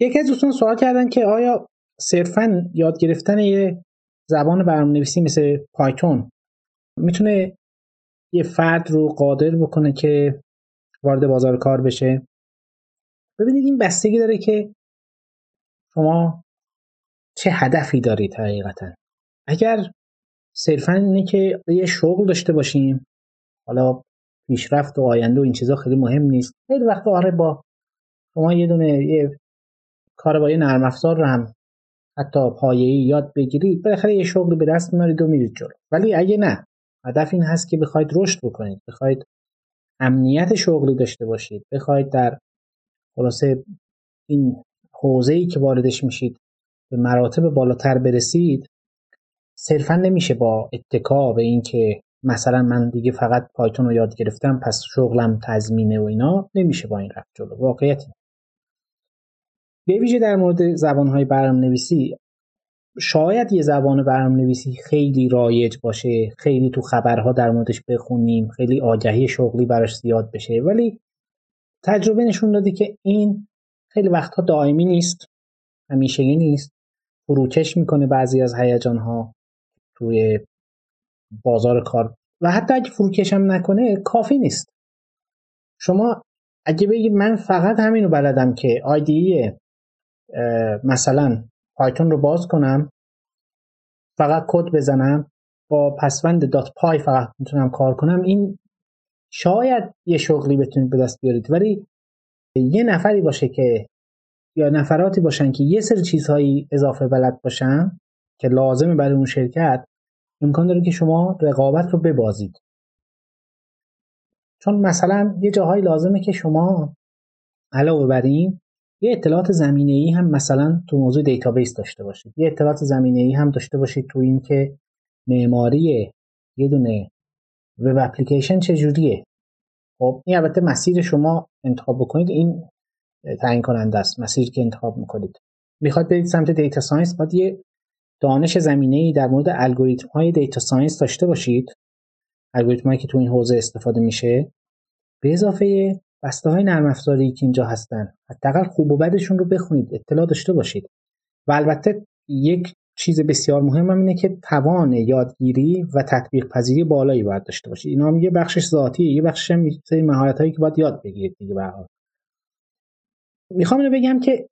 یکی از دوستان سوال کردن که آیا صرفا یاد گرفتن یه زبان برنامه نویسی مثل پایتون می‌تونه یه فرد رو قادر بکنه که وارد بازار کار بشه؟ ببینید این بستگی داره که شما چه هدفی دارید حقیقتا. اگر صرفا اینه که یه شغل داشته باشیم حالا پیشرفت و آینده و این چیزا خیلی مهم نیست. خیلی وقت آره با شما یه دونه یه کار با یه نرم افزار رو هم حتی پایه‌ای یاد بگیرید بالاخره یه شغل به دست میارید و میرید جلو. ولی اگه نه هدف این هست که بخواید رشد بکنید بخواید امنیت شغلی داشته باشید بخواید در خلاصه این حوزه‌ای که واردش میشید به مراتب بالاتر برسید صرفا نمیشه با اتکا به اینکه مثلا من دیگه فقط پایتون رو یاد گرفتم پس شغلم تضمینه و اینا نمیشه با این رفت جلو. واقعیت به ویژه در مورد زبانهای برنامه نویسی شاید یه زبان برنامه نویسی خیلی رایج باشه خیلی تو خبرها در موردش بخونیم خیلی آگهی شغلی براش زیاد بشه ولی تجربه نشون داده که این خیلی وقتها دائمی نیست همیشگی نیست. فروکش می‌کنه بعضی از هیجان ها توی بازار کار. و حتی اگه فروکش هم نکنه کافی نیست. شما اگه بگید من فقط همینو بلدم که آیدی مثلا پایتون رو باز کنم فقط کد بزنم با پسوند دات پای فقط می‌تونم کار کنم. این شاید یه شغلی بتونید به دست بیارید ولی یه نفری باشه که یا نفراتی باشن که یه سری چیزهایی اضافه بلد باشن که لازمه برای اون شرکت امکان داره که شما رقابت رو ببازید. چون مثلا یه جاهایی لازمه که شما علاوه بر این یه اطلاعات زمینه ای هم مثلا تو موضوع database داشته باشید. یه اطلاعات زمینه ای هم داشته باشید تو این که معماری یه دونه web application چجوریه. خب این البته مسیر شما انتخاب بکنید. این تعیین کننده است مسیر که انتخاب می‌کنید. می‌خواید برید سمت data science باید یه دانش زمینه ای در مورد الگوریتم های data science داشته باشید. الگوریتم که تو این حوزه استفاده میشه. به اضافه بسته های نرم افزاری که اینجا هستن حداقل خوب و بدشون رو بخونید اطلاع داشته باشید. و البته یک چیز بسیار مهم هم اینه که توان یادگیری و تطبیق پذیری بالایی باید داشته باشید. اینا هم یه بخشش ذاتیه یه بخشش هم مهارت هایی که باید یاد بگیرید دیگه به می‌خوام اینو بگم که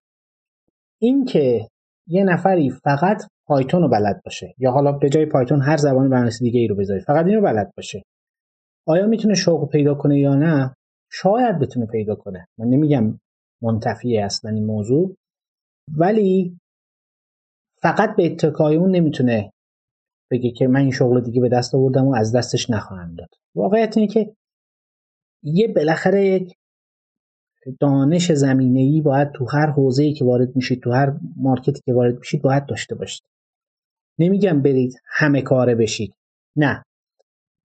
این که یه نفری فقط پایتون رو بلد باشه یا حالا به جای پایتون هر زبان برنامه‌نویسی دیگه ای رو بذارید فقط اینو بلد باشه آیا می‌تونه شوق پیدا کنه یا نه؟ شاید بتونه پیدا کنه. من نمیگم منتفیه اصلا این موضوع ولی فقط به اتکای اون نمی‌تونه بگه که من این شغل دیگه به دست آوردم و از دستش نخواهم داد. واقعیت اینه که یه بالاخره یک دانش زمینه ای باید تو هر حوزه‌ای که وارد میشید تو هر مارکتی که وارد میشید باید داشته باشید. نمیگم برید همه کاره بشید. نه.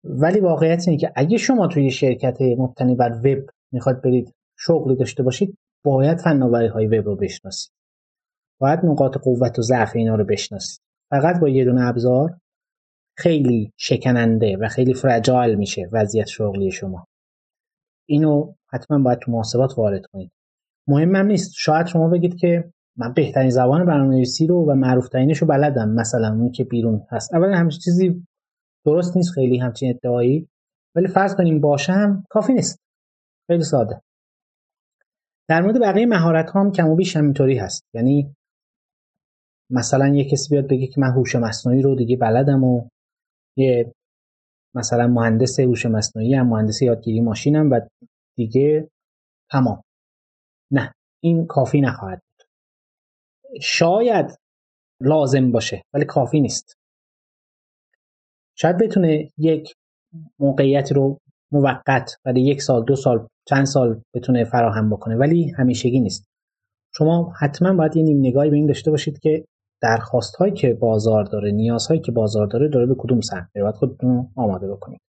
ولی واقعیت اینه که اگه شما توی شرکت مبتنی بر وب می‌خواد برید شغلی داشته باشید باید فناوری های وب رو بشناسید. باید نقاط قوت و ضعف اینا رو بشناسید. فقط با یه دونه ابزار خیلی شکننده و خیلی فرجال میشه وضعیت شغلی شما. اینو حتما باید تو محاسبات وارد کنید. مهمم نیست. شاید شما بگید که من بهترین زبان برنامه‌نویسی رو و معروف رو بلدم. مثلا اون که بیرون هست. اولا همچین چیزی درست نیست خیلی همچین ادعایی ولی فرض کنیم باشم کافی نیست. خیلی ساده. در مورد بقیه مهارت هم کم و بیش همینطوری هست. یعنی مثلا یه کسی بیاد بگه که من هوش مصنوعی رو دیگه بلدم و یه مثلا مهندس هوش مصنوعی هم مهندس یادگیری ماشینم و دیگه تمام. نه این کافی نخواهد بود. شاید لازم باشه ولی کافی نیست. شاید بتونه یک موقعیت رو موقت برای یک سال دو سال چند سال بتونه فراهم بکنه ولی همیشگی نیست. شما حتما باید یه نیم نگاهی به این داشته باشید که درخواست هایی که بازار داره نیازهایی که بازار داره داره به کدوم سمت باید خودتون آماده بکنید.